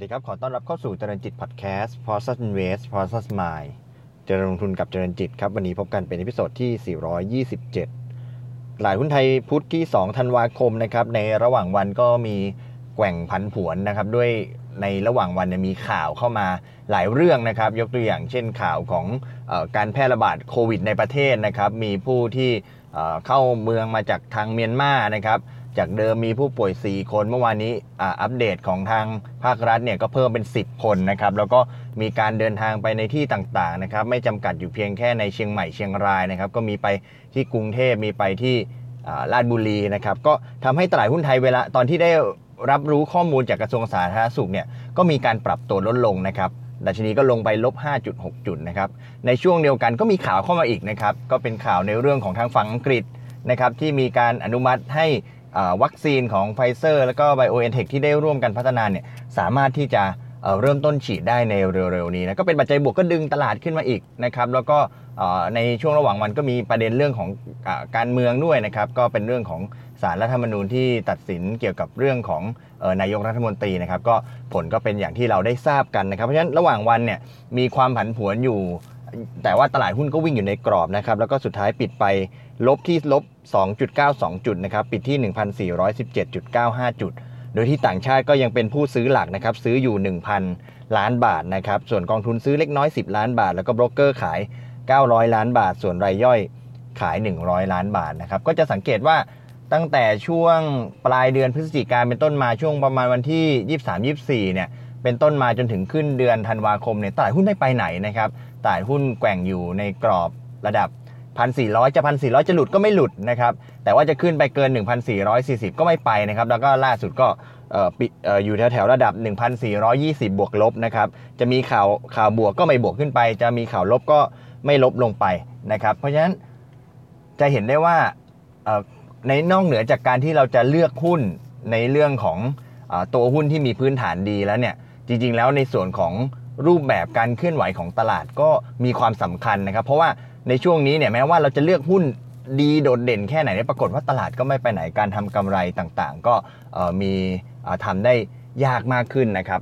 สวัสดีครับ ขอต้อนรับเข้าสู่เจริญจิตพอดแคสต์ p o s t Invest p o s t Mind เจริญลงทุนกับเจริญจิตครับ วันนี้พบกันเป็น episode ที่ 427ตลาดหุ้นไทยพุธที่ 2 ธันวาคมนะครับ ในระหว่างวันก็มีแกว่งผันผวนนะครับ ด้วยในระหว่างวันมีข่าวเข้ามาหลายเรื่องนะครับ ยกตัวอย่างเช่นข่าวของการแพร่ระบาดโควิดในประเทศนะครับ มีผู้ที่เข้าเมืองมาจากทางเมียนมานะครับ จากเดิมมีผู้ป่วย 4 คนเมื่อวานนี้อัปเดตของทางภาครัฐเนี่ยก็เพิ่มเป็น 10 คนนะครับแล้วก็มีการเดินทางไปในที่ต่างๆนะครับไม่จำกัดอยู่เพียงแค่ในเชียงใหม่เชียงรายนะครับก็มีไปที่กรุงเทพมีไปที่อ่าราชบุรีนะครับก็ทำให้ตลาดหุ้นไทยเวลาตอนที่ได้รับรู้ข้อมูลจากกระทรวงสาธารณสุขเนี่ยก็มีการปรับตัวลดลงนะครับดัชนีก็ลงไปลบ 5.6 จุดนะครับในช่วงเดียวกันก็มีข่าวเข้ามาอีกนะครับก็เป็นข่าวในเรื่องของทางฝั่งอังกฤษนะครับที่มีการอนุมัติให้ วัคซีนของไฟเซอร์แล้วก็ BioNTech ที่ได้ร่วมกันพัฒนาเนี่ยสามารถที่จะเริ่มต้นฉีดได้ในเร็วๆนี้นะก็เป็นปัจจัยบวกก็ดึงตลาดขึ้นมาอีกนะครับแล้วก็ในช่วงระหว่างวันก็มีประเด็นเรื่องของอการเมืองด้วยนะครับก็เป็นเรื่องของศาลรัฐธรรมนูญที่ตัดสินเกี่ยวกับเรื่องของเอ่อนายกรัฐมนตรีนะครับก็ผลก็เป็นอย่างที่เราได้ทราบกันนะครับเพราะฉะนั้นระหว่างวันเนี่ยมีความผันผวนอยู่ แต่ว่าตลาดหุ้นก็วิ่งอยู่ในกรอบนะครับแล้วก็สุดท้ายปิดไป ลบที่ลบ 2.92 จุดนะครับ ปิดที่ 1,417.95 จุด โดยที่ต่างชาติก็ยังเป็นผู้ซื้อหลักนะครับ ซื้ออยู่ 1,000 ล้านบาทนะครับ ส่วนกองทุนซื้อเล็กน้อย 10 ล้านบาท แล้วก็โบรกเกอร์ขาย 900 ล้านบาท ส่วนรายย่อยขาย 100 ล้านบาทนะครับ ก็จะสังเกตว่าตั้งแต่ช่วงปลายเดือนพฤศจิกายนเป็นต้นมาช่วงประมาณวันที่ 23-24 เนี่ยเป็นต้นมาจนถึงขึ้นเดือนธันวาคมเนี่ยตลาดหุ้นไม่ไปไหนนะครับตลาดหุ้นแกว่งอยู่ในกรอบระดับ 1,400 จะ1,400 จะหลุดก็ไม่หลุดนะครับ แต่ว่าจะขึ้นไปเกิน 1,440 ก็ไม่ไปนะครับ แล้วก็ล่าสุดก็เอ่อปิดอออยู่แถวๆระดับ 1,420 บวกลบนะครับ จะมีข่าวข่าวบวกก็ไม่บวกขึ้นไป จะมีข่าวลบก็ไม่ลบลงไปนะครับ เพราะฉะนั้นจะเห็นได้ว่าในนอกเหนือจากการที่เราจะเลือกหุ้นในเรื่องของอตัวหุ้นที่มีพื้นฐานดีแล้วเนี่ย จริง ๆ แล้วในส่วนของรูปแบบการเคลื่อนไหวของตลาดก็มีความสำคัญนะครับ เพราะว่า ในช่วงนี้เนี่ยแม้ว่าเราจะเลือกหุ้นดีโดดเด่นแค่ไหนเนี่ยปรากฏว่าตลาดก็ไม่ไปไหนการทำกำไรต่างๆ ก็มีเอ่อทำได้ยากมากขึ้นนะครับ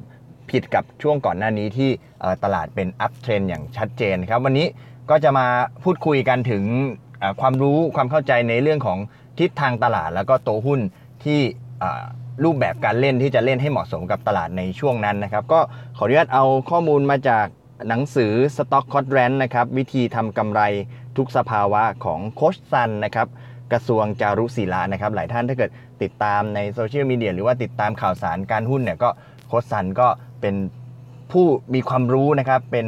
ผิดกับช่วงก่อนหน้านี้ที่ตลาดเป็นอัพเทรนอย่างชัดเจนครับวันนี้ก็จะมาพูดคุยกันถึงความรู้ความเข้าใจในเรื่องของทิศทางตลาด แล้วก็ตัวหุ้นที่รูปแบบการเล่นที่จะเล่นให้เหมาะสมกับตลาดในช่วงนั้นนะครับ ก็ขออนุญาตเอาข้อมูลมาจาก หนังสือ Stock c o d r a n นะครับวิธีทำกำไรทุกสภาวะของโคชซันนะครับกระทรวงจารุศิลานะครับหลายท่านถ้าเกิดติดตามในโซเชียลมีเดียหรือว่าติดตามข่าวสารการหุ้นเนี่ยก็โคชซันก็เป็นผู้มีความรู้นะครับเป็น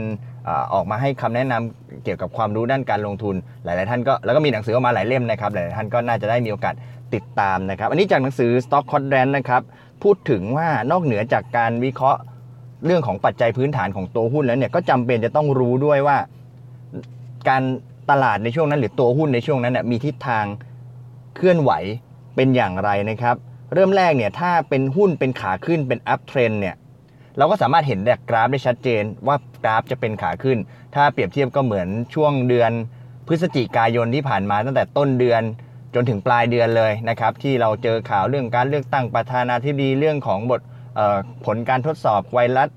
ออกมาให้คำแนะนำเกี่ยวกับความรู้ด้านการลงทุน หลาย ๆ ท่านก็แล้วก็มีหนังสือออกมาหลายเล่มนะครับหลาย ๆ ท่านก็น่าจะได้มีโอกาสติดตามนะครับ อันนี้จากหนังสือ Stock c o d r a n นะครับพูดถึงว่านอกเหนือจากการวิเคราะห์ เรื่องของปัจจัยพื้นฐานของตัวหุ้นแล้วเนี่ยก็จำเป็นจะต้องรู้ด้วยว่า การตลาดในช่วงนั้น หรือตัวหุ้นในช่วงนั้นเนี่ยมีทิศทางเคลื่อนไหวเป็นอย่างไรนะครับ เริ่มแรกเนี่ยถ้าเป็นหุ้นเป็นขาขึ้นเป็น uptrend เนี่ยเราก็สามารถเห็นจากกราฟได้ชัดเจนว่ากราฟจะเป็นขาขึ้น ถ้าเปรียบเทียบก็เหมือนช่วงเดือนพฤศจิกายนที่ผ่านมาตั้งแต่ต้นเดือนจนถึงปลายเดือนเลยนะครับที่เราเจอข่าวเรื่องการเลือกตั้งประธานาธิบดีเรื่องของบท ผลการทดสอบไวรัส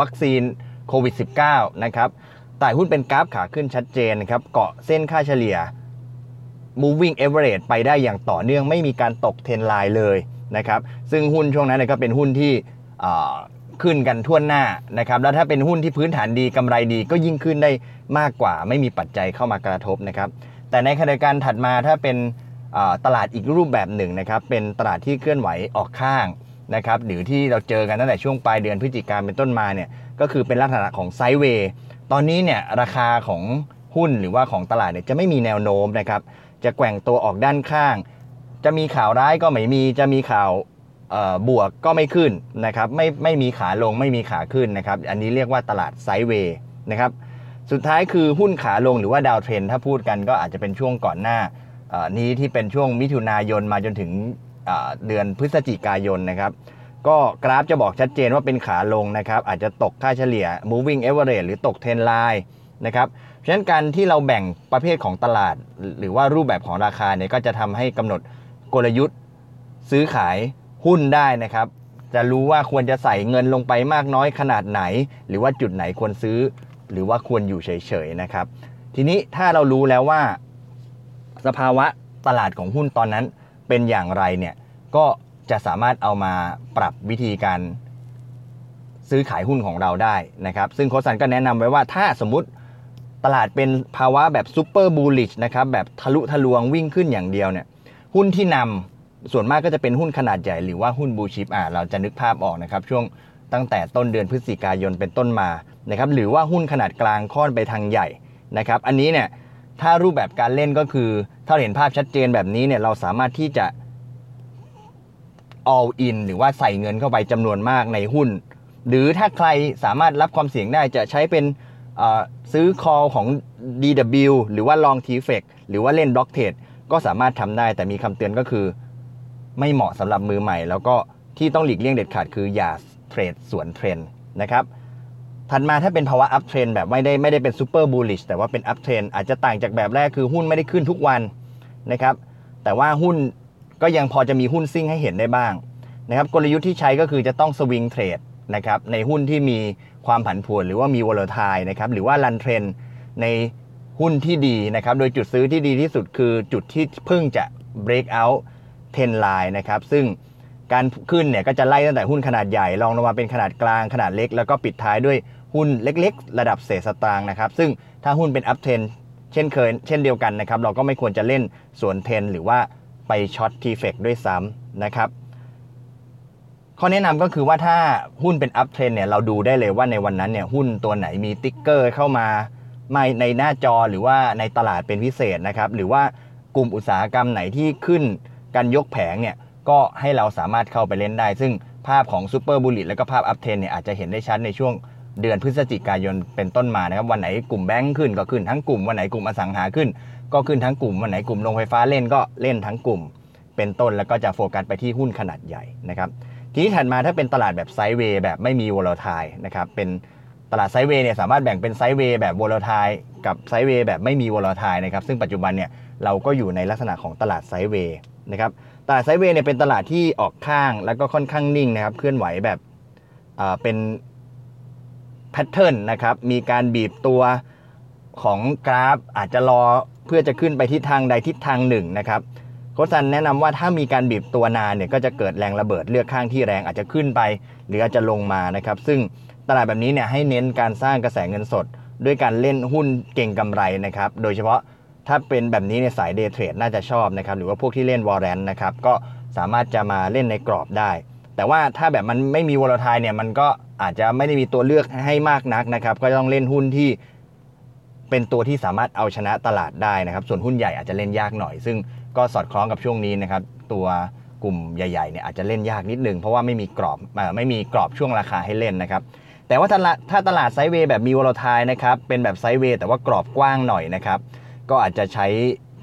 วัคซีนโควิด -19 นะครับตลาดหุ้นเป็นกราฟขาขึ้นชัดเจนนะครับ เกาะเส้นค่าเฉลี่ย moving average ไปได้อย่างต่อเนื่องไม่มีการตกเทรนไลน์เลยนะครับ ซึ่งหุ้นช่วงนั้นก็เป็นหุ้นที่ขึ้นกันทั่วหน้านะครับ แล้วถ้าเป็นหุ้นที่พื้นฐานดีกำไรดีก็ยิ่งขึ้นได้มากกว่า ไม่มีปัจจัยเข้ามากระทบนะครับ แต่ในขณะกันถัดมาถ้าเป็นตลาดอีกรูปแบบหนึ่งนะครับ เป็นตลาดที่เคลื่อนไหวออกข้าง นะครับหรือที่เราเจอกันตั้งแต่ช่วงปลายเดือนพฤศจิกายนเป็นต้นมาเนี่ยก็คือเป็นลักษณะของไซด์เวย์ตอนนี้เนี่ยราคาของหุ้นหรือว่าของตลาดเนี่ยจะไม่มีแนวโน้มนะครับจะแกว่งตัวออกด้านข้าง จะมีข่าวร้ายก็ไม่มีจะมีข่าวบวกก็ไม่ขึ้นนะครับไม่ไม่มีขาลงไม่มีขาขึ้นนะครับอันนี้เรียกว่าตลาดไซด์เวย์นะครับสุดท้ายคือหุ้นขาลงหรือว่าดาวเทรนถ้าพูดกันก็อาจจะเป็นช่วงก่อนหน้านี้ที่เป็นช่วงมิถุนายนมาจนถึง เดือนพฤศจิกายนนะครับ ก็กราฟจะบอกชัดเจนว่าเป็นขาลงนะครับ อาจจะตกค่าเฉลี่ย moving average หรือตกเทรนไลน์นะครับเพราะฉะนั้นการที่เราแบ่งประเภทของตลาด หรือว่ารูปแบบของราคาเนี่ยก็จะทำให้กำหนดกลยุทธ์ซื้อขายหุ้นได้นะครับ จะรู้ว่าควรจะใส่เงินลงไปมากน้อยขนาดไหน หรือว่าจุดไหนควรซื้อ หรือว่าควรอยู่เฉยๆนะครับ ทีนี้ถ้าเรารู้แล้วว่า สภาวะตลาดของหุ้นตอนนั้น เป็นอย่างไรเนี่ยก็จะสามารถเอามาปรับวิธีการซื้อขายหุ้นของเราได้นะครับ ซึ่งโคสันก็แนะนำไว้ว่าถ้าสมมติตลาดเป็นภาวะแบบซูเปอร์บูลลิชนะครับแบบทะลุทะลวงวิ่งขึ้นอย่างเดียวเนี่ยหุ้นที่นำส่วนมากก็จะเป็นหุ้นขนาดใหญ่หรือว่าหุ้นบูชิปอ่าเราจะนึกภาพออกนะครับช่วงตั้งแต่ต้นเดือนพฤศจิกายนเป็นต้นมานะครับหรือว่าหุ้นขนาดกลางค่อนไปทางใหญ่นะครับ อันนี้เนี่ย ถ้ารูปแบบการเล่นก็คือ ถ้าเห็นภาพชัดเจนแบบนี้เนี่ยเราสามารถที่จะ all in หรือว่าใส่เงินเข้าไปจำนวนมากในหุ้น หรือถ้าใครสามารถรับความเสี่ยงได้จะใช้เป็นซื้อ call ของ DW หรือว่า long t f e c หรือว่าเล่น block trade ก็สามารถทำได้แต่มีคำเตือนก็คือ ไม่เหมาะสำหรับมือใหม่ แล้วก็ที่ต้องหลีกเลี่ยงเด็ดขาดคืออย่าเทรดสวนเทรนนะครับ ถัดมาถ้าเป็นภาวะ up trend แบบไม่ได้ไม่ได้เป็น super bullish แต่ว่าเป็น up trend อาจจะต่างจากแบบแรกคือหุ้นไม่ได้ขึ้นทุกวันนะครับ แต่ว่าหุ้นก็ยังพอจะมีหุ้นซิ่งให้เห็นได้บ้างนะครับกลยุทธ์ที่ใช้ก็คือจะต้อง swing trade นะครับในหุ้นที่มีความผันผวนหรือว่ามี volatile นะครับหรือว่า run trend ในหุ้นที่ดีนะครับโดยจุดซื้อที่ดีที่สุดคือจุดที่เพิ่งจะ break out 10 line นะครับซึ่งการขึ้นเนี่ยก็จะไล่ตั้งแต่หุ้นขนาดใหญ่ลองลงมาเป็นขนาดกลางขนาดเล็ก แล้วก็ปิดท้ายด้วย หุ้นเล็กๆ ระดับเศษสตางค์นะครับ ซึ่งถ้าหุ้นเป็น uptrend เช่นเคยเช่นเดียวกันนะครับ เราก็ไม่ควรจะเล่นสวนเทรนหรือว่าไป short TFEX ด้วยซ้ำนะครับข้อแนะนำก็คือว่าถ้าหุ้นเป็น uptrend เนี่ยเราดูได้เลยว่าในวันนั้นเนี่ยหุ้นตัวไหนมี ticker เข้ามาไม่ในหน้าจอหรือว่าในตลาดเป็นพิเศษนะครับ หรือว่ากลุ่มอุตสาหกรรมไหนที่ขึ้นกันยกแผงเนี่ยก็ให้เราสามารถเข้าไปเล่นได้ ซึ่งภาพของ super bullish แล้วก็ภาพ uptrend เนี่ยอาจจะเห็นได้ชัดในช่วง เดือนพฤศจิกายนเป็นต้นมานะครับวันไหนกลุ่มแบงค์ขึ้นก็ขึ้นทั้งกลุ่มวันไหนกลุ่มอสังหาขึ้น ก็ขึ้นทั้งกลุ่มวันไหนกลุ่มโรงไฟฟ้าเล่นก็เล่นทั้งกลุ่ม เป็นต้นแล้วก็จะโฟกัสไปที่หุ้นขนาดใหญ่นะครับทีนี้ถัดมาถ้าเป็นตลาดแบบ sideway แบบไม่มี volatile นะครับเป็นตลาด sideway เนี่ยสามารถแบ่งเป็น sideway แบบ volatile กับ sideway แบบไม่มี volatile นะครับซึ่งปัจจุบันเนี่ยเราก็อยู่ในลักษณะของตลาด sideway นะครับตลาด sideway เนี่ยเป็นตลาดที่ออกข้างแล้วก็ค่อนข้างนิ่งนะครับเคลื่อนไหวแบบเป็น pattern นะครับ มีการบีบตัวของกราฟอาจจะรอเพื่อจะขึ้นไปทิศทางใดทิศทางหนึ่งนะครับโค้ชซันแนะนำว่าถ้ามีการบีบตัวนานเนี่ยก็จะเกิดแรงระเบิดเลือกข้างที่แรงอาจจะขึ้นไป หรืออาจจะลงมานะครับ ซึ่งตลาดแบบนี้เนี่ยให้เน้นการสร้างกระแสเงินสด ด้วยการเล่นหุ้นเก็งกำไรนะครับ โดยเฉพาะถ้าเป็นแบบนี้ในสาย day trade น่าจะชอบนะครับ หรือว่าพวกที่เล่น warrant นะครับ ก็สามารถจะมาเล่นในกรอบได้ แต่ว่าถ้าแบบมันไม่มีวอลทายเนี่ยมันก็อาจจะไม่ได้มีตัวเลือกให้มากนักนะครับ ก็ต้องเล่นหุ้นที่เป็นตัวที่สามารถเอาชนะตลาดได้นะครับ ส่วนหุ้นใหญ่อาจจะเล่นยากหน่อย ซึ่งก็สอดคล้องกับช่วงนี้นะครับ ตัวกลุ่มใหญ่ๆเนี่ยอาจจะเล่นยากนิดนึง เพราะว่าไม่มีกรอบเอ่ไม่มีกรอบช่วงราคาให้เล่นนะครับ แต่ว่าถ้าละถ้าตลาดไซด์เวย์แบบมีวอลทายนะครับ เป็นแบบไซด์เวย์แต่ว่ากรอบกว้างหน่อยนะครับ ก็อาจจะใช้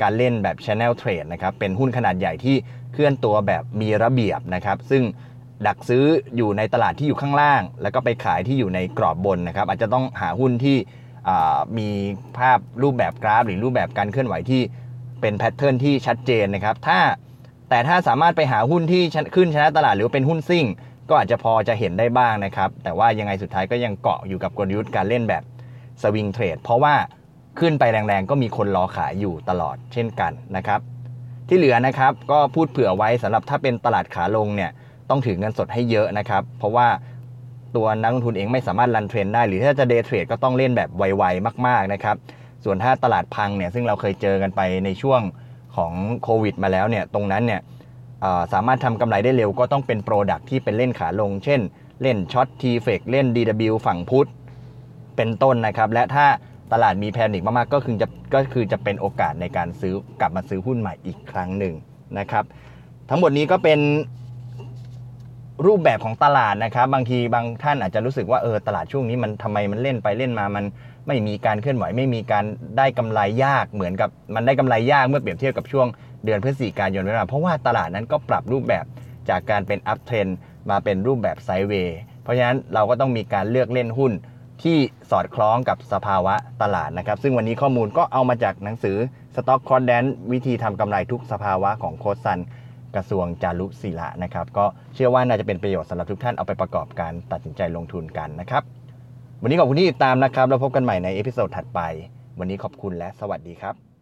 การเล่นแบบ Channel Trade นะครับ เป็นหุ้นขนาดใหญ่ที่เคลื่อนตัวแบบมีระเบียบนะครับ ซึ่ง ดักซื้ออยู่ในตลาดที่อยู่ข้างล่าง แล้วก็ไปขายที่อยู่ในกรอบบนนะครับ อาจจะต้องหาหุ้นที่มีภาพรูปแบบกราฟ หรือรูปแบบการเคลื่อนไหวที่เป็นแพทเทิร์นที่ชัดเจนนะครับ ถ้าแต่ถ้าสามารถไปหาหุ้นที่ขึ้นชนะตลาดหรือเป็นหุ้นซิ่ง ก็อาจจะพอจะเห็นได้บ้างนะครับ แต่ว่ายังไงสุดท้ายก็ยังเกาะอยู่กับกลยุทธ์การเล่นแบบswing trade เพราะว่าขึ้นไปแรงๆ ก็มีคนรอขายอยู่ตลอดเช่นกันนะครับ ที่เหลือนะครับก็พูดเผื่อไว้สำหรับถ้าเป็นตลาดขาลงเนี่ย ต้องถือเงินสดให้เยอะนะครับ เพราะว่าตัวนักลงทุนเองไม่สามารถ run trend ได้ หรือถ้าจะ day trade ก็ต้องเล่นแบบไวๆมากๆนะครับ ส่วนถ้าตลาดพังเนี่ยซึ่งเราเคยเจอกันไปในช่วงของโควิดมาแล้วเนี่ยตรงนั้นเนี่ยสามารถทำกำไรได้เร็วก็ต้องเป็น product ที่เป็นเล่นขาลง เช่น เล่นช็อตทีเฟกเล่น DW ฝั่งพุทธเป็นต้นนะครับ และถ้าตลาดมีแพนิคมากๆก็คือจะก็คือจะเป็นโอกาสในการซื้อกลับมาซื้อหุ้นใหม่อีกครั้งหนึ่งนะครับ ทั้งหมดนี้ก็เป็น รูปแบบของตลาดนะครับบางทีบางท่านอาจจะรู้สึกว่าเออตลาดช่วงนี้มันทำไมมันเล่นไปเล่นมามันไม่มีการเคลื่อนไหวไม่มีการได้กำไรยากเหมือนกับมันได้กำไรยากเมื่อเปรียบเทียบกับช่วงเดือนพฤศจิกายนเวลาเพราะว่าตลาดนั้นก็ปรับรูปแบบจากการเป็น uptrend มาเป็นรูปแบบ sideway เพราะฉะนั้นเราก็ต้องมีการเลือกเล่นหุ้นที่สอดคล้องกับสภาวะตลาดนะครับ ซึ่งวันนี้ข้อมูลก็เอามาจากหนังสือ Stock c o n d e n วิธีทำกำไรทุกสภาวะของโค้ชซัน กระทรวงจารุศิละนะครับ ก็เชื่อว่าน่าจะเป็นประโยชน์สำหรับทุกท่านเอาไปประกอบการตัดสินใจลงทุนกันนะครับ วันนี้ขอบคุณที่ติดตามนะครับ แล้วพบกันใหม่ใน episode ถัดไป วันนี้ขอบคุณและสวัสดีครับ